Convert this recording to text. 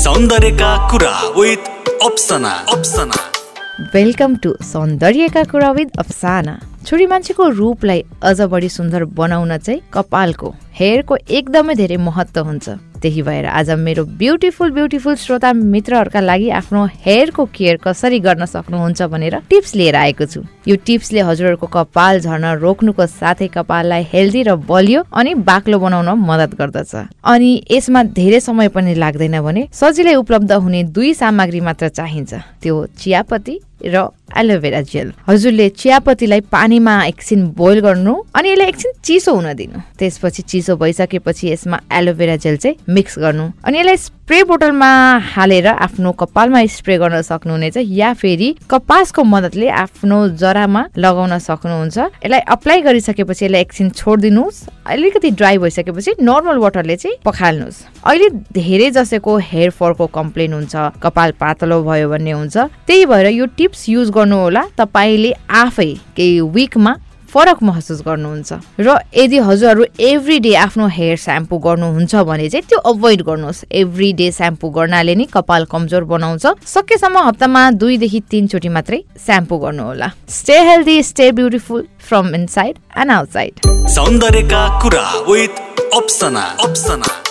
सौन्दर्यका कुरा with Apsana Apsana welcome to सौन्दर्यका कुरा with अफसाना छोरी मान्छेको रूपलाई अझ बढी सुन्दर बनाउन चाहिँ कपालको हेयरको एकदमै धेरै महत्त्व हुन्छ। त्यही भएर आज मेरो ब्युटिफुल ब्युटिफुल श्रोता मित्रहरूका लागि आफ्नो हेयरको केयर कसरी गर्न सक्नुहुन्छ भनेर टिप्स लिएर आएको छु। यो टिप्सले हजुरहरूको कपाल झर्न रोक्नुको साथै कपाललाई हेल्दी र बलियो अनि बाक्लो बनाउन मद्दत गर्दछ। अनि यसमा धेरै समय पनि लाग्दैन भने सजिलै उपलब्ध हुने दुई सामग्री मात्र चाहिन्छ। त्यो चियापत्ती र एलोभेरा जेल। हजुरले चियापत्तीलाई पानीमा एकछिन बोइल गर्नु अनि यसलाई एकछिन चिसो हुन दिनु। त्यसपछि चिसो भइसकेपछि यसमा एलोभेरा जेल चाहिँ मिक्स गर्नु अनि यसलाई स्प्रे बोटलमा हालेर आफ्नो कपालमा स्प्रे गर्न सक्नुहुनेछ या फेरि कपासको मद्दतले आफ्नो जरामा लगाउन सक्नुहुन्छ। यसलाई अप्लाई गरिसकेपछि यसलाई एकछिन छोडिदिनुहोस्। अलिकति ड्राई भइसकेपछि नर्मल वाटरले चाहिँ पखाल्नुहोस्। अहिले धेरै जसैको हेयर फलको कम्प्लेन हुन्छ कपाल पातलो भयो भन्ने हुन्छ। त्यही भएर यो टिप्स युज गर्नु होला तपाईँले आफै केही विकमा फरक महसुस गर्नुहुन्छ। र यदि हजुरहरू एभ्री डे आफ्नो हेयर स्याम्पू गर्नुहुन्छ भने चाहिँ त्यो अभोइड गर्नुहोस्। एभ्री डे स्याम्पू गर्नाले नि कपाल कमजोर बनाउँछ। सकेसम्म हप्तामा दुईदेखि तिनचोटि मात्रै स्याम्पू गर्नुहोला। Stay healthy stay beautiful from inside and outside सौन्दर्यका कुरा विथ अप्सना अप्सना